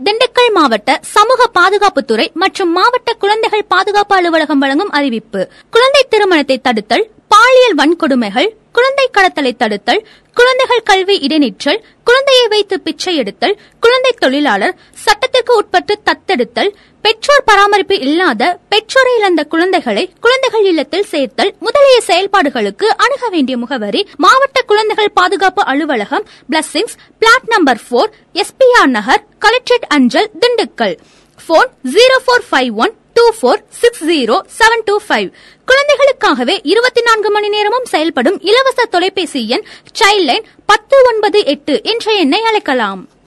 திண்டுக்கல் மாவட்ட சமூக பாதுகாப்புத்துறை மற்றும் மாவட்ட குழந்தைகள் பாதுகாப்பு அலுவலகம் வழங்கும் அறிவிப்பு. குழந்தை திருமணத்தை தடுத்தல் பாலியல் வன்கொடுமைகள் குழந்தை கடத்தலை தடுத்தல் குழந்தைகள் கல்வி இடைநிற்றல் குழந்தையை வைத்து பிச்சை எடுத்தல் குழந்தை தொழிலாளர் சட்டத்திற்கு உட்பட்டு தத்தெடுத்தல் பெற்றோர் பராமரிப்பு இல்லாத பெற்றோரை இழந்த குழந்தைகளை குழந்தைகள் இல்லத்தில் சேர்த்தல் முதலிய செயல்பாடுகளுக்கு அணுக வேண்டிய முகவரி மாவட்ட குழந்தைகள் பாதுகாப்பு அலுவலகம் blessings flat number four SPR Nagar collectorate அஞ்சல் Dindigul. Phone zero four five one two four six zero seven two five குழந்தைகளுக்காகவே இருபத்தி நான்கு மணி நேரமும் செயல்படும் இலவச தொலைபேசி எண் சைல்ட் லைன் பத்து ஒன்பது எட்டு என்ற எண்ணை அழைக்கலாம்.